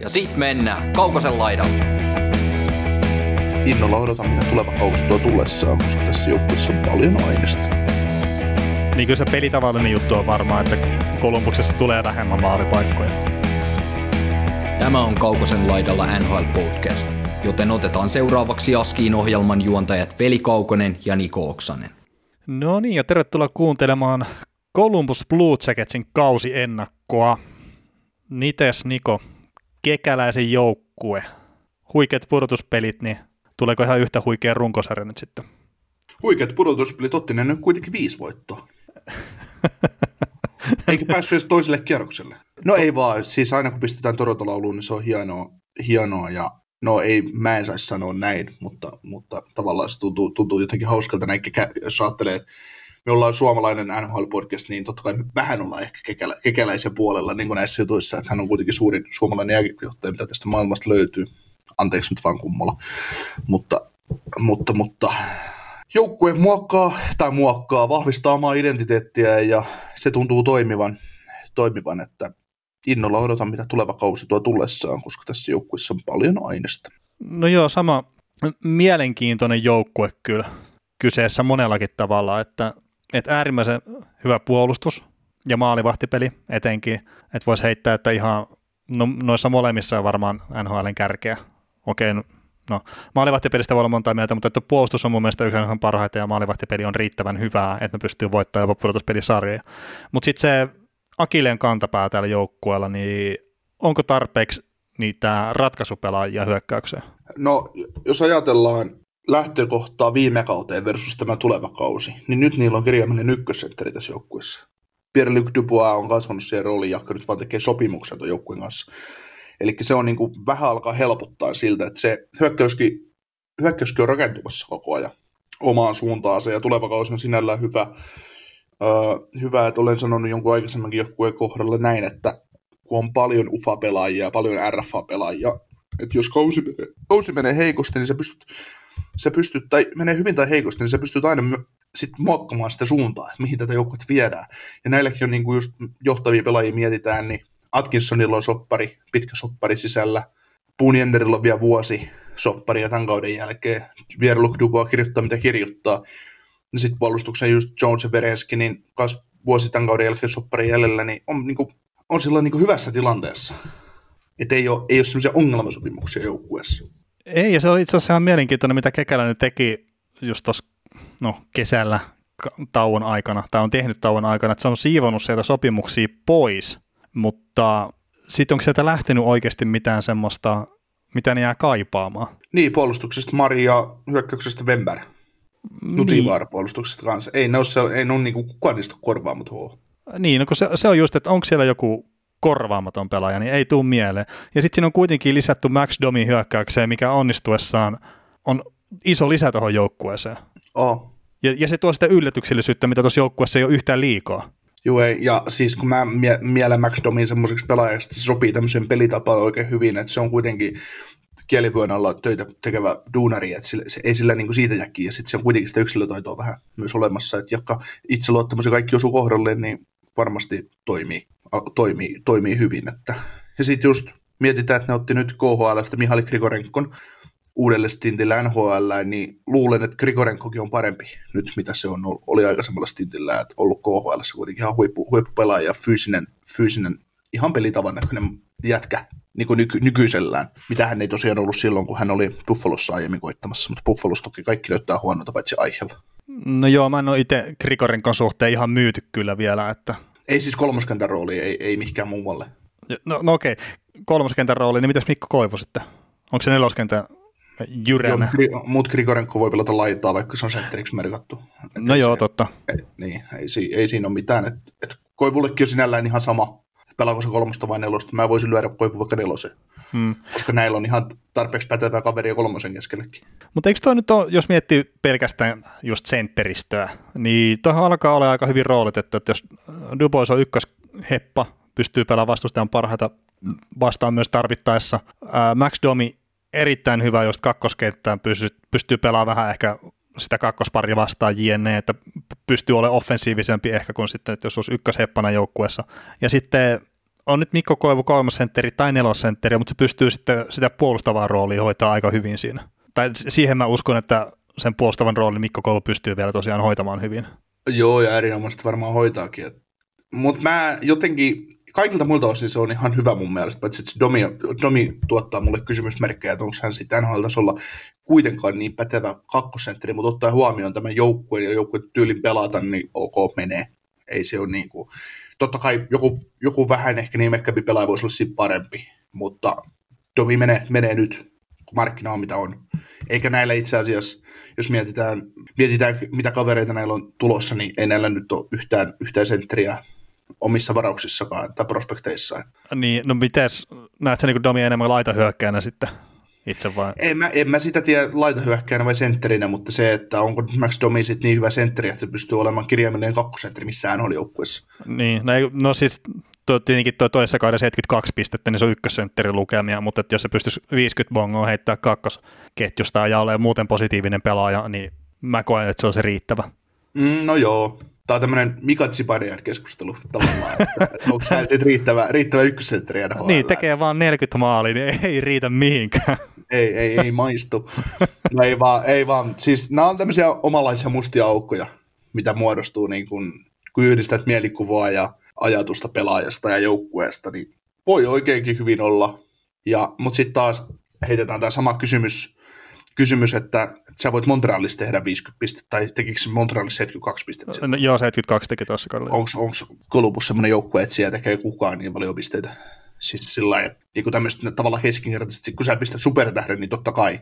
Ja sit mennään Kaukosen laidalle. Innolla odotan, mitä tuleva kausi tuo tullessaan, koska tässä joukkueessa on paljon aineesta. Niin kyllä se pelitavallinen juttu on varmaan, että Kolumbuksessa tulee vähemmän maalipaikkoja. Tämä on Kaukosen laidalla NHL Podcast, joten otetaan seuraavaksi Askiin ohjelman juontajat Veli Kaukonen ja Niko Oksanen. No niin, ja tervetuloa kuuntelemaan Columbus Blue Jacketsin kausiennakkoa. Nites Niko, kekäläisen joukkue, huikeat pudotuspelit, niin tuleeko ihan yhtä huikea runkosarja nyt sitten? Huikeat pudotuspelit otti ne nyt kuitenkin viisi voittoa. Eikä päässyt edes toiselle kierrokselle. No ei vaan, siis aina kun pistetään Toronto-lauluun, niin se on hienoa, hienoa ja no ei, mä en saisi sanoa näin, mutta, mutta tavallaan se tuntuu, tuntuu jotenkin hauskalta näin, jos ajattelee, että me ollaan suomalainen NHL-podcast, niin totta kai me vähän ollaan ehkä kekelä, kekäläisen puolella niin kuin näissä jutuissa, että hän on kuitenkin suurin suomalainen jääkiekkojohtaja, mitä tästä maailmasta löytyy. Anteeksi nyt vaan kummola. Mutta, mutta, mutta joukkue muokkaa, tai muokkaa, vahvistaa omaa identiteettiä ja se tuntuu toimivan, toimivan että innolla odotan, mitä tuleva kausi tuo tullessaan, koska tässä joukkueessa on paljon aineesta. No joo, sama mielenkiintoinen joukkue kyllä kyseessä monellakin tavalla, että, että äärimmäisen hyvä puolustus ja maalivahtipeli etenkin, että voisi heittää, että ihan no, noissa molemmissa on varmaan NHLn kärkeä. Okei, no maalivahtipelistä voi olla monta mieltä, mutta että puolustus on mun mielestä yksi ihan parhaita ja maalivahtipeli on riittävän hyvää, että ne pystyy voittamaan jopa pudotuspelisarjoja. Mutta sitten se Akileen kantapää täällä joukkueella, niin onko tarpeeksi niitä ratkaisupelaajia hyökkäykseen? No, jos ajatellaan lähtökohtaa viime kauteen versus tämä tuleva kausi, niin nyt niillä on kirjaimellinen ykkössentteri tässä joukkueessa. Pierre-Luc Dubois on kasvanut siihen rooliin, ja nyt vaan tekee sopimuksen tuon joukkueen kanssa. Eli se on niin kuin, vähän alkaa helpottaa siltä, että se hyökkäyskin, hyökkäyskin on rakentumassa koko ajan omaan suuntaansa, ja tuleva kausi on sinällään hyvä. Öö, hyvä, että olen sanonut jonkun aikaisemmankin joukkueen kohdalla näin, että kun on paljon UFA-pelaajia, paljon RFA-pelaajia, että jos kausi kausi menee heikosti, niin sä pystyt, sä pystyt, tai menee hyvin tai heikosti, niin sä pystyt aina sitten muokkaamaan sitä suuntaa, että mihin tätä joukkuetta viedään. Ja näilläkin on niin kuin just johtavia pelaajia mietitään, niin Atkinsonilla on soppari, pitkä soppari sisällä, Punjenderilla on vielä vuosi soppari ja tämän kauden jälkeen. Vierluk Dubois kirjoittaa mitä kirjoittaa. Ja sitten puolustuksen just Jones ja Verenski, niin kas vuosi tämän kauden jälkeen soppari jäljellä, niin on, niin kuin, on sillä niin kuin hyvässä tilanteessa. Että ei ole, ei ole sellaisia ongelmasopimuksia joukkueessa. Ei, ja se on itse asiassa ihan mielenkiintoinen, mitä Kekäläinen teki just tuossa no, kesällä tauon aikana, tai on tehnyt tauon aikana, että se on siivonut sieltä sopimuksia pois, mutta sitten onko sieltä lähtenyt oikeasti mitään semmoista, mitä ne jää kaipaamaan? Niin, puolustuksesta Maria, hyökkäyksestä Wember. Nutivaara niin. puolustuksesta kanssa. Ei ne ole, ei ne ole niinku kukaan niistä korvaamat huo. Niin, no kun se, se on just, että onko siellä joku korvaamaton pelaaja, niin ei tule mieleen. Ja sitten siinä on kuitenkin lisätty Max Domi hyökkäykseen, mikä onnistuessaan on iso lisä tuohon joukkueeseen. Oh. Ja, ja se tuo sitä yllätyksellisyyttä, mitä tuossa joukkueessa ei ole yhtään liikaa. Joo, ei. ja siis kun mä mie- mielen Max Domin semmoiseksi pelaajaksi, se sopii tämmöiseen pelitapaan oikein hyvin, että se on kuitenkin kielivyön alla töitä tekevä duunari, että sille, se ei sillä niin kuin siitä jäkki, ja sitten se on kuitenkin sitä yksilötaitoa vähän myös olemassa, että jakka itseluottamus ja kaikki osuu kohdalle, niin varmasti toimii, toimii, toimii hyvin. Että. Ja sitten just mietitään, että ne otti nyt KHLstä Mihali Grigorenkon, uudelle stintillä NHL, niin luulen, että Grigorenkokin on parempi nyt, mitä se on, oli aikaisemmalla stintillä, että ollut KHL kuitenkin ihan huippu, huippupelaaja, fyysinen, fyysinen, ihan pelitavan näköinen jätkä niin kuin nyky, nykyisellään, mitä hän ei tosiaan ollut silloin, kun hän oli Buffalossa aiemmin koittamassa, mutta Buffalossa toki kaikki löytää huonota paitsi aiheella. No joo, mä en ole itse Grigorenkon suhteen ihan myyty kyllä vielä, että... Ei siis kolmoskentän rooli, ei, ei mihinkään muualle. No, no okei, kolmoskentän rooli, niin mitäs Mikko Koivu sitten? Onko se neloskentän jyränä. Joo, mutta Grigorenko voi pelata laitaa, vaikka se on sentteriksi merkattu. Et no joo, se, totta. Ei, niin, ei, ei siinä ole mitään. Et, et Koivullekin on sinällään ihan sama, pelaako se kolmosta vai nelosta. Mä voisin lyödä Koivu vaikka neloseen, hmm. koska näillä on ihan tarpeeksi pätevää kaveria kolmosen keskellekin. Mutta eikö toi nyt ole, jos miettii pelkästään just sentteristöä, niin tuohon alkaa olla aika hyvin roolitettu, että jos Dubois on ykkösheppa, pystyy pelaamaan vastustajan parhaita vastaan myös tarvittaessa. Max Domi erittäin hyvä, jos kakkoskenttään pystyy, pelaamaan vähän ehkä sitä kakkosparia vastaan jne, että pystyy olemaan offensiivisempi ehkä kuin sitten, että jos olisi ykkösheppana joukkueessa. Ja sitten on nyt Mikko Koivu kolmosentteri tai nelosentteri, mutta se pystyy sitten sitä puolustavaa roolia hoitaa aika hyvin siinä. Tai siihen mä uskon, että sen puolustavan roolin Mikko Koivu pystyy vielä tosiaan hoitamaan hyvin. Joo, ja erinomaisesti varmaan hoitaakin. Mutta mä jotenkin, kaikilta muilta osin se on ihan hyvä mun mielestä, paitsi että Domi, Domi tuottaa mulle kysymysmerkkejä, että onko hän sitten NHL-tasolla kuitenkaan niin pätevä kakkosentteri, mutta ottaa huomioon tämän joukkueen ja joukkueen tyylin pelata, niin ok menee. Ei se ole niin kuin, totta kai joku, joku vähän ehkä nimekkämpi pelaaja voisi olla siinä parempi, mutta Domi menee, menee nyt, kun markkina on mitä on. Eikä näillä itse asiassa, jos mietitään, mietitään mitä kavereita näillä on tulossa, niin ei näillä nyt ole yhtään, yhtään sentteriä omissa varauksissakaan tai prospekteissa. Niin, no mites, näet sä niin Domi enemmän laitahyökkäänä sitten itse vaan? En mä, en mä sitä tiedä laitahyökkäänä vai sentterinä, mutta se, että onko Max Domi sit niin hyvä sentteri, että se pystyy olemaan kirjaimellinen kakkosentteri missään oli joukkueessa. Niin, no, ei, no siis tuo, tietenkin tuo toisessa kaudessa 72 pistettä, niin se on ykkössentterin lukemia, mutta että jos se pystyisi 50 bongoa heittää kakkosketjusta ja ole muuten positiivinen pelaaja, niin mä koen, että se on se riittävä. Mm, no joo, Tämä on tämmöinen Mika Zibanejad-keskustelu tavallaan, että onko hän sitten riittävä, riittävä ykkössentteri Niin, tekee vaan 40 maalia, niin ei riitä mihinkään. Ei, ei, ei maistu. No ei vaan, ei vaan. Siis nämä on tämmöisiä omanlaisia mustia aukkoja, mitä muodostuu niin kun, kun yhdistät mielikuvaa ja ajatusta pelaajasta ja joukkueesta, niin voi oikeinkin hyvin olla. Ja, mutta sitten taas heitetään tämä sama kysymys, kysymys että, että sä voit Montrealissa tehdä 50 pistettä, tai tekikö Montrealissa 72 pistettä? No, joo, 72 teki tuossa kaudella. Onko Columbus semmoinen joukkue, että siellä tekee kukaan niin paljon pisteitä? Siis sillä lailla, niin tämmöistä tavalla keskinkertaisesti, kun sä pistät supertähden, niin totta kai.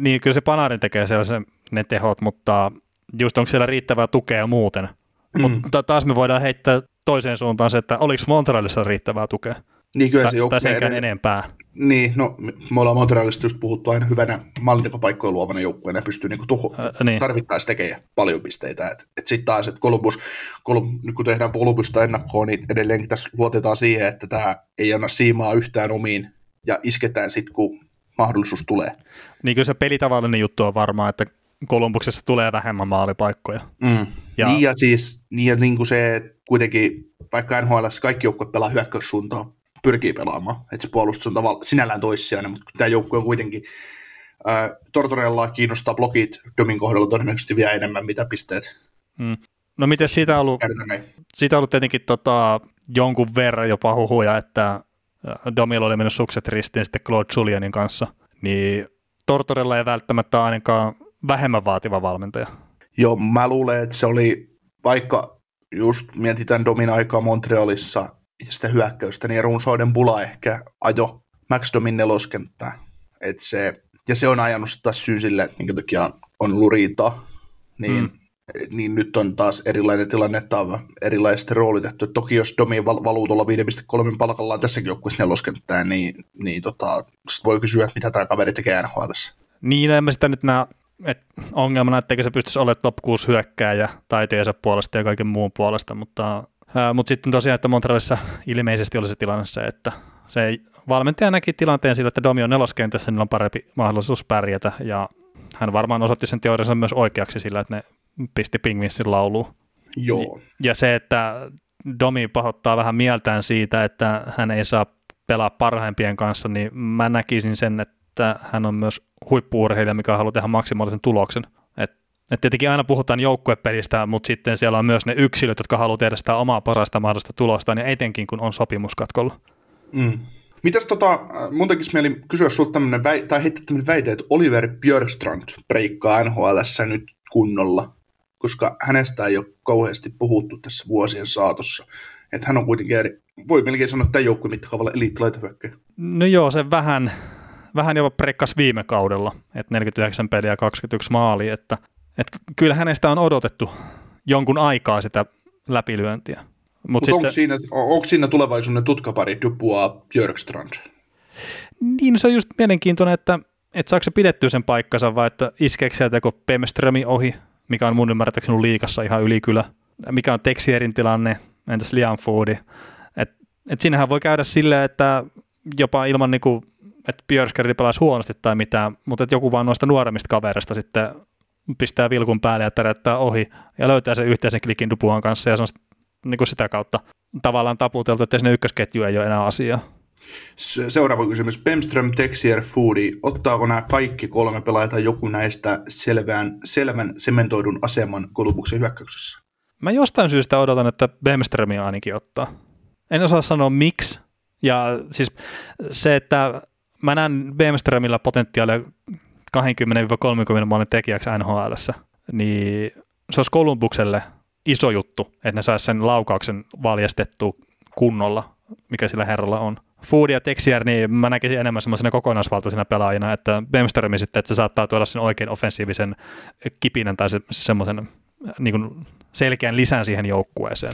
Niin, kyllä se Panarin tekee sellaisen ne tehot, mutta just onko siellä riittävää tukea muuten. Mm. Mutta taas me voidaan heittää toiseen suuntaan se, että oliko Montrealissa riittävää tukea. Niin kyllä se joukkue... Ennen... enempää. Niin, no me ollaan Montrealista just puhuttu aina hyvänä maalintekopaikkoja luovana joukkueena ja pystyy niinku tuho, äh, niin. tarvittaessa tekemään paljon pisteitä. Et, et sitten taas, että Columbus, Columbus, nyt kun tehdään Columbusta ennakkoon, niin edelleenkin tässä luotetaan siihen, että tämä ei anna siimaa yhtään omiin ja isketään sitten, kun mahdollisuus tulee. Niin kyllä se pelitavallinen juttu on varmaan, että Kolumbuksessa tulee vähemmän maalipaikkoja. Mm. Ja, niin ja siis niin ja niin kuin se, että kuitenkin vaikka NHL kaikki joukkueet pelaa hyökkäyssuuntaan, pyrkii pelaamaan. Että se puolustus on tavallaan sinällään toissijainen, mutta tämä joukkue on kuitenkin ää, Tortorella kiinnostaa blokit Domin kohdalla todennäköisesti vielä enemmän, mitä pisteet. Mm. No miten siitä on ollut, siitä on ollut tietenkin tota, jonkun verran jopa huhuja, että Domilla oli mennyt sukset ristiin sitten Claude Julianin kanssa, niin Tortorella ei välttämättä ainakaan vähemmän vaativa valmentaja. Joo, mä luulen, että se oli, vaikka just mietitään Domin aikaa Montrealissa, sitä hyökkäystä, niin runsauden pula ehkä ajo Max Domin neloskenttää. Et se, ja se on ajanut taas syy sille, että minkä takia on ollut riitaa. Niin, mm. niin nyt on taas erilainen tilanne, että on erilaisesti roolitettu. Et toki jos Domi val- valuu tuolla 5,3 palkallaan tässäkin joukkueessa neloskenttää, niin, niin tota, sit voi kysyä, mitä tämä kaveri tekee nhl Niin, en mä sitä nyt näe että ongelmana, etteikö se pystyisi olemaan top 6 hyökkääjä taitojensa puolesta ja kaiken muun puolesta, mutta mutta sitten tosiaan, että Montrealissa ilmeisesti oli se tilanne se, että se valmentaja näki tilanteen sillä, että Domi on neloskentässä, niin on parempi mahdollisuus pärjätä, ja hän varmaan osoitti sen teoriansa myös oikeaksi sillä, että ne pisti Pingvinsin lauluun. Joo. Ja se, että Domi pahoittaa vähän mieltään siitä, että hän ei saa pelaa parhaimpien kanssa, niin mä näkisin sen, että hän on myös huippuurheilija, mikä haluaa tehdä maksimaalisen tuloksen. Et tietenkin aina puhutaan joukkuepelistä, mutta sitten siellä on myös ne yksilöt, jotka haluaa tehdä sitä omaa parasta mahdollista tulosta, ja etenkin kun on sopimuskatkolla. Mm. Mitäs tota, mun tekisi mieli kysyä sulta tämmöinen, väi- tai heittää tämmöinen väite, että Oliver Björstrand breikkaa nhl nyt kunnolla, koska hänestä ei ole kauheasti puhuttu tässä vuosien saatossa. Että hän on kuitenkin, eri, voi melkein sanoa tämän joukkueen mittakaavalla eliittilaitahyökkäjä. No joo, se vähän, vähän jopa breikkas viime kaudella, että 49 peliä ja 21 maali, että et kyllä hänestä on odotettu jonkun aikaa sitä läpilyöntiä. Mut Mut sitten, onko, siinä, onko siinä tulevaisuuden tutkapari Dubois Björkstrand? Niin, se on just mielenkiintoinen, että, että saako se pidettyä sen paikkansa vai että iskeekö sieltä joko Pemströmi ohi, mikä on mun ymmärtääkseni liikassa ihan ylikylä, mikä on Texierin tilanne, entäs Liam Foodi. Et, et siinähän voi käydä silleen, että jopa ilman niinku, että Björskeri pelaisi huonosti tai mitään, mutta että joku vaan noista nuoremmista kavereista sitten pistää vilkun päälle ja tärättää ohi ja löytää sen yhteisen klikin Dupuan kanssa ja se on niin kuin sitä kautta tavallaan taputeltu, että sinne ykkösketju ei ole enää asiaa. Seuraava kysymys. Bemström, Texier, Foodi. Ottaako nämä kaikki kolme pelaajaa joku näistä selvään, selvän sementoidun aseman Kolumbuksen hyökkäyksessä? Mä jostain syystä odotan, että Bemströmiä ainakin ottaa. En osaa sanoa miksi. Ja siis se, että mä näen Bemströmillä potentiaalia 20-30 maalin tekijäksi nhl niin se olisi Kolumbukselle iso juttu, että ne saisi sen laukauksen valjastettua kunnolla, mikä sillä herralla on. Food ja Texier, niin mä näkisin enemmän semmoisena kokonaisvaltaisena pelaajina, että Bemströmi sitten, että se saattaa tuoda sen oikein offensiivisen kipinän tai se, semmoisen niin kuin selkeän lisän siihen joukkueeseen.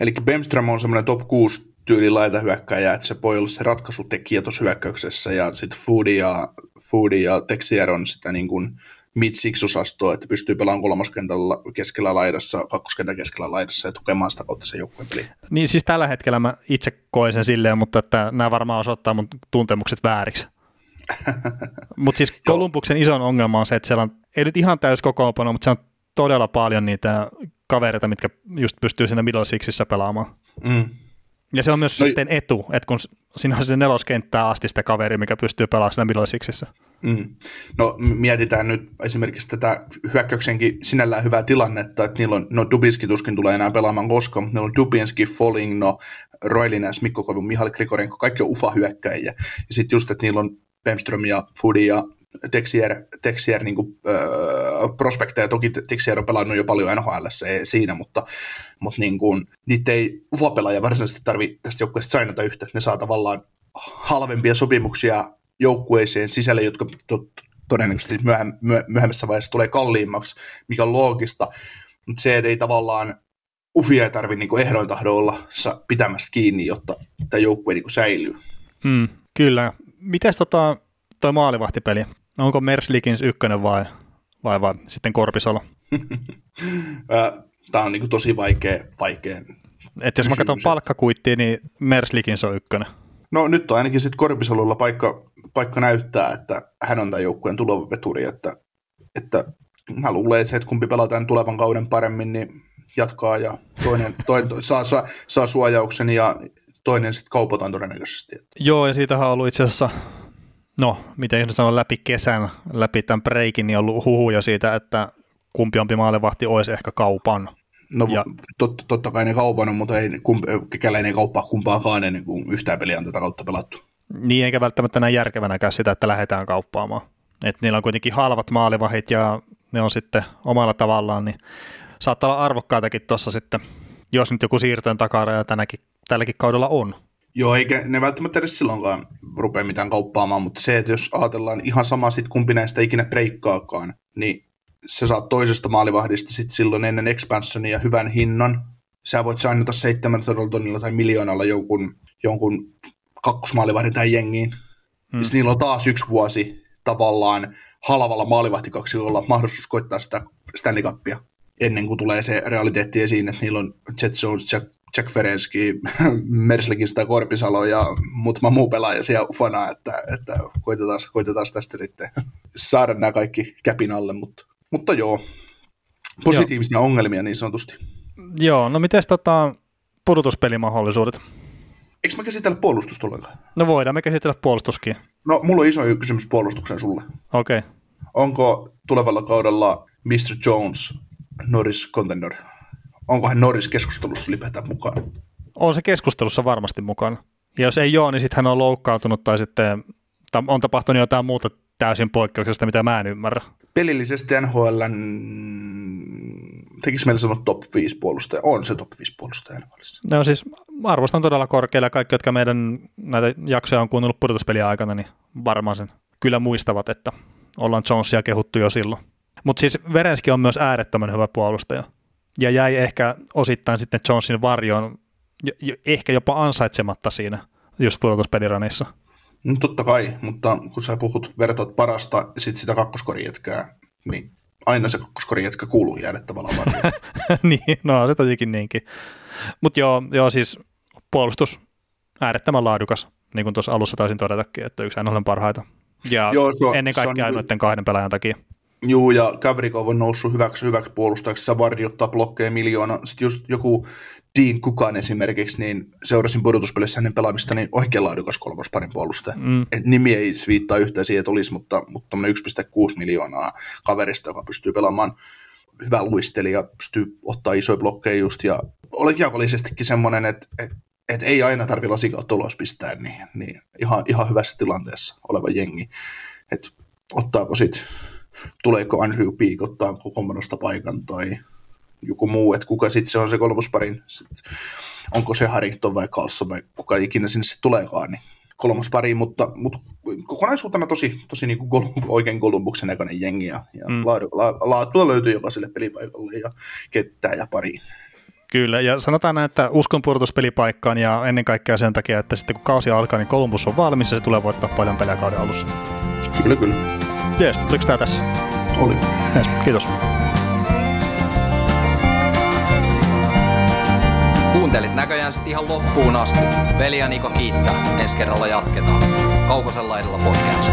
Eli Bemström on semmoinen top 6 tyyli laita hyökkäjä, että se voi olla se ratkaisutekijä tuossa hyökkäyksessä, ja sitten Foodi ja, Foodi ja Texier on sitä niin kuin mid osastoa, että pystyy pelaamaan kolmoskentällä keskellä laidassa, kakkoskentän keskellä laidassa ja tukemaan sitä kautta se joukkueen peli. Niin siis tällä hetkellä mä itse koen sen silleen, mutta että nämä varmaan osoittaa mun tuntemukset vääriksi. mutta siis Kolumbuksen ison ongelma on se, että siellä on, ei nyt ihan täys kokoonpano, mutta se on todella paljon niitä kavereita, mitkä just pystyy siinä middle sixissä pelaamaan. Mm. Ja se on myös no, sitten etu, että kun siinä on sinne neloskenttää asti sitä kaveri, mikä pystyy pelaamaan siinä middle sixissä. Mm. No mietitään nyt esimerkiksi tätä hyökkäyksenkin sinällään hyvää tilannetta, että niillä on, no Dubinski tuskin tulee enää pelaamaan koskaan, mutta niillä on Dubinski, no Roilines, Mikko Koivu, Mihal Krikorenko, kaikki on ufa-hyökkäjiä. Ja sitten just, että niillä on Bemström ja Fudi ja Texier, Texier niin kuin, öö, prospekteja, toki Texier on pelannut jo paljon NHL siinä, mutta, mutta niin kuin, niitä ei ufa-pelaajia varsinaisesti tarvitse tästä joukkueesta sainata yhtä, että ne saa tavallaan halvempia sopimuksia joukkueeseen sisälle, jotka to, todennäköisesti myöhemmässä vaiheessa tulee kalliimmaksi, mikä on loogista, mutta se, että ei tavallaan ufia ei tarvitse niin ehdoin tahdon olla pitämästä kiinni, jotta tämä joukkue niin säilyy. Mm, kyllä. Mites tota, toi maalivahtipeli? Onko Merslikins ykkönen vai, vai, vai sitten Korpisalo? Tämä on niin tosi vaikea, vaikea Et jos mä katson palkkakuittiin, niin Merslikins on ykkönen. No nyt on ainakin sitten Korpisalolla paikka, paikka näyttää, että hän on tämän joukkueen tuleva veturi, että, että mä luulen, että se, kumpi pelataan tulevan kauden paremmin, niin jatkaa ja toinen, toinen saa, saa, saa suojauksen ja toinen sitten kaupataan todennäköisesti. Joo, ja siitähän on ollut itse asiassa, no, miten sanoa, läpi kesän, läpi tämän breikin, niin on ollut huhuja siitä, että kumpi maalivahti olisi ehkä kaupan. No ja, tot, totta kai ne kaupan on, mutta ei, kump, kekäläinen ei kauppaa kumpaakaan ennen kuin yhtään peliä on tätä kautta pelattu. Niin, eikä välttämättä näin järkevänäkään sitä, että lähdetään kauppaamaan. Et niillä on kuitenkin halvat maalivahit ja ne on sitten omalla tavallaan, niin saattaa olla arvokkaitakin tuossa sitten, jos nyt joku siirtojen takaraja tänäkin, tälläkin kaudella on. Joo, eikä ne välttämättä edes silloinkaan rupea mitään kauppaamaan, mutta se, että jos ajatellaan ihan sama sitten kumpi näistä ikinä breikkaakaan, niin sä saat toisesta maalivahdista sitten silloin ennen expansionia hyvän hinnan. Sä voit sainata 700 tonnilla tai miljoonalla jonkun, jonkun kakkosmaalivahdin tai jengiin. Hmm. Sitten niillä on taas yksi vuosi tavallaan halvalla maalivahtikaksikolla mahdollisuus koittaa sitä Stanley Cupia ennen kuin tulee se realiteetti esiin, että niillä on Jet Jones, Jack, Jack Ferenski, Merslikistä Korpisalo ja muutama muu pelaaja siellä ufana, että, että koitetaan, koitetaan tästä sitten saada nämä kaikki käpin alle, mutta, mutta joo, positiivisia joo. ongelmia niin sanotusti. Joo, no miten tota, pudotuspelimahdollisuudet? Eikö me käsitellä puolustusta ollenkaan? No voidaan me käsitellä puolustuskin. No mulla on iso kysymys puolustuksen sulle. Okei. Okay. Onko tulevalla kaudella Mr. Jones Norris contender? Onko hän Norris keskustelussa ylipäätään mukana? On se keskustelussa varmasti mukana. Ja jos ei ole, niin sitten hän on loukkaantunut tai sitten on tapahtunut jotain muuta täysin poikkeuksesta, mitä mä en ymmärrä. Pelillisesti NHL tekisi meillä sanoa top 5 puolustaja. On se top 5 puolustaja NHLissa. No siis arvostan todella korkealla. Kaikki, jotka meidän näitä jaksoja on kuunnellut pudotuspeliä aikana, niin varmaan sen kyllä muistavat, että ollaan Jonesia kehuttu jo silloin. Mutta siis Verenski on myös äärettömän hyvä puolustaja. Ja jäi ehkä osittain sitten Jonesin varjoon, ehkä jopa ansaitsematta siinä just pudotuspeliranissa. No totta kai, mutta kun sä puhut, vertaat parasta ja sitten sitä kakkoskorijätkää, niin aina se kakkoskorijätkä kuuluu jäädä tavallaan varjoon. niin, no se tietenkin niinkin. Mutta joo, joo, siis puolustus äärettömän laadukas, niin kuin tuossa alussa taisin todetakin, että yksi NHL parhaita. Ja joo, on, ennen kaikkea on, noiden kahden pelaajan takia. Juu, ja Gavrikov on noussut hyväksi, hyväksi puolustajaksi, se varjottaa blokkeja miljoona. Sitten just joku Dean Kukan esimerkiksi, niin seurasin pudotuspelissä hänen pelaamista niin oikein laadukas kolmosparin puolustaja. Mm. Et nimi ei viittaa yhtään siihen, että olisi, mutta, mutta 1,6 miljoonaa kaverista, joka pystyy pelaamaan hyvä luistelija, pystyy ottaa isoja blokkeja just, ja oli kiekollisestikin semmoinen, että, että, että ei aina tarvi lasikautta ulos pistää, niin, niin ihan, ihan hyvässä tilanteessa oleva jengi. Että ottaako sitten, tuleeko Andrew Peak, ottaako kommanosta paikan tai joku muu, että kuka sitten se on se kolmosparin, sit, onko se Harrington vai Carlson vai kuka ikinä sinne sitten tuleekaan, niin kolmospari, mutta, mutta kokonaisuutena tosi, tosi niin kuin Golum, oikein Columbuksen näköinen jengi ja, ja mm. laatua löytyy jokaiselle pelipaikalle ja kettää ja pariin. Kyllä, ja sanotaan näin, että uskon pudotuspelipaikkaan ja ennen kaikkea sen takia, että sitten kun kausi alkaa, niin Columbus on valmis ja se tulee voittaa paljon pelejä kauden alussa. Kyllä, kyllä. Jees, oliko tämä tässä? Oli. Jees, kiitos. Kuuntelit näköjään sitten ihan loppuun asti. Veli ja Niko kiittää. Ensi kerralla jatketaan. Kaukosella edellä podcast.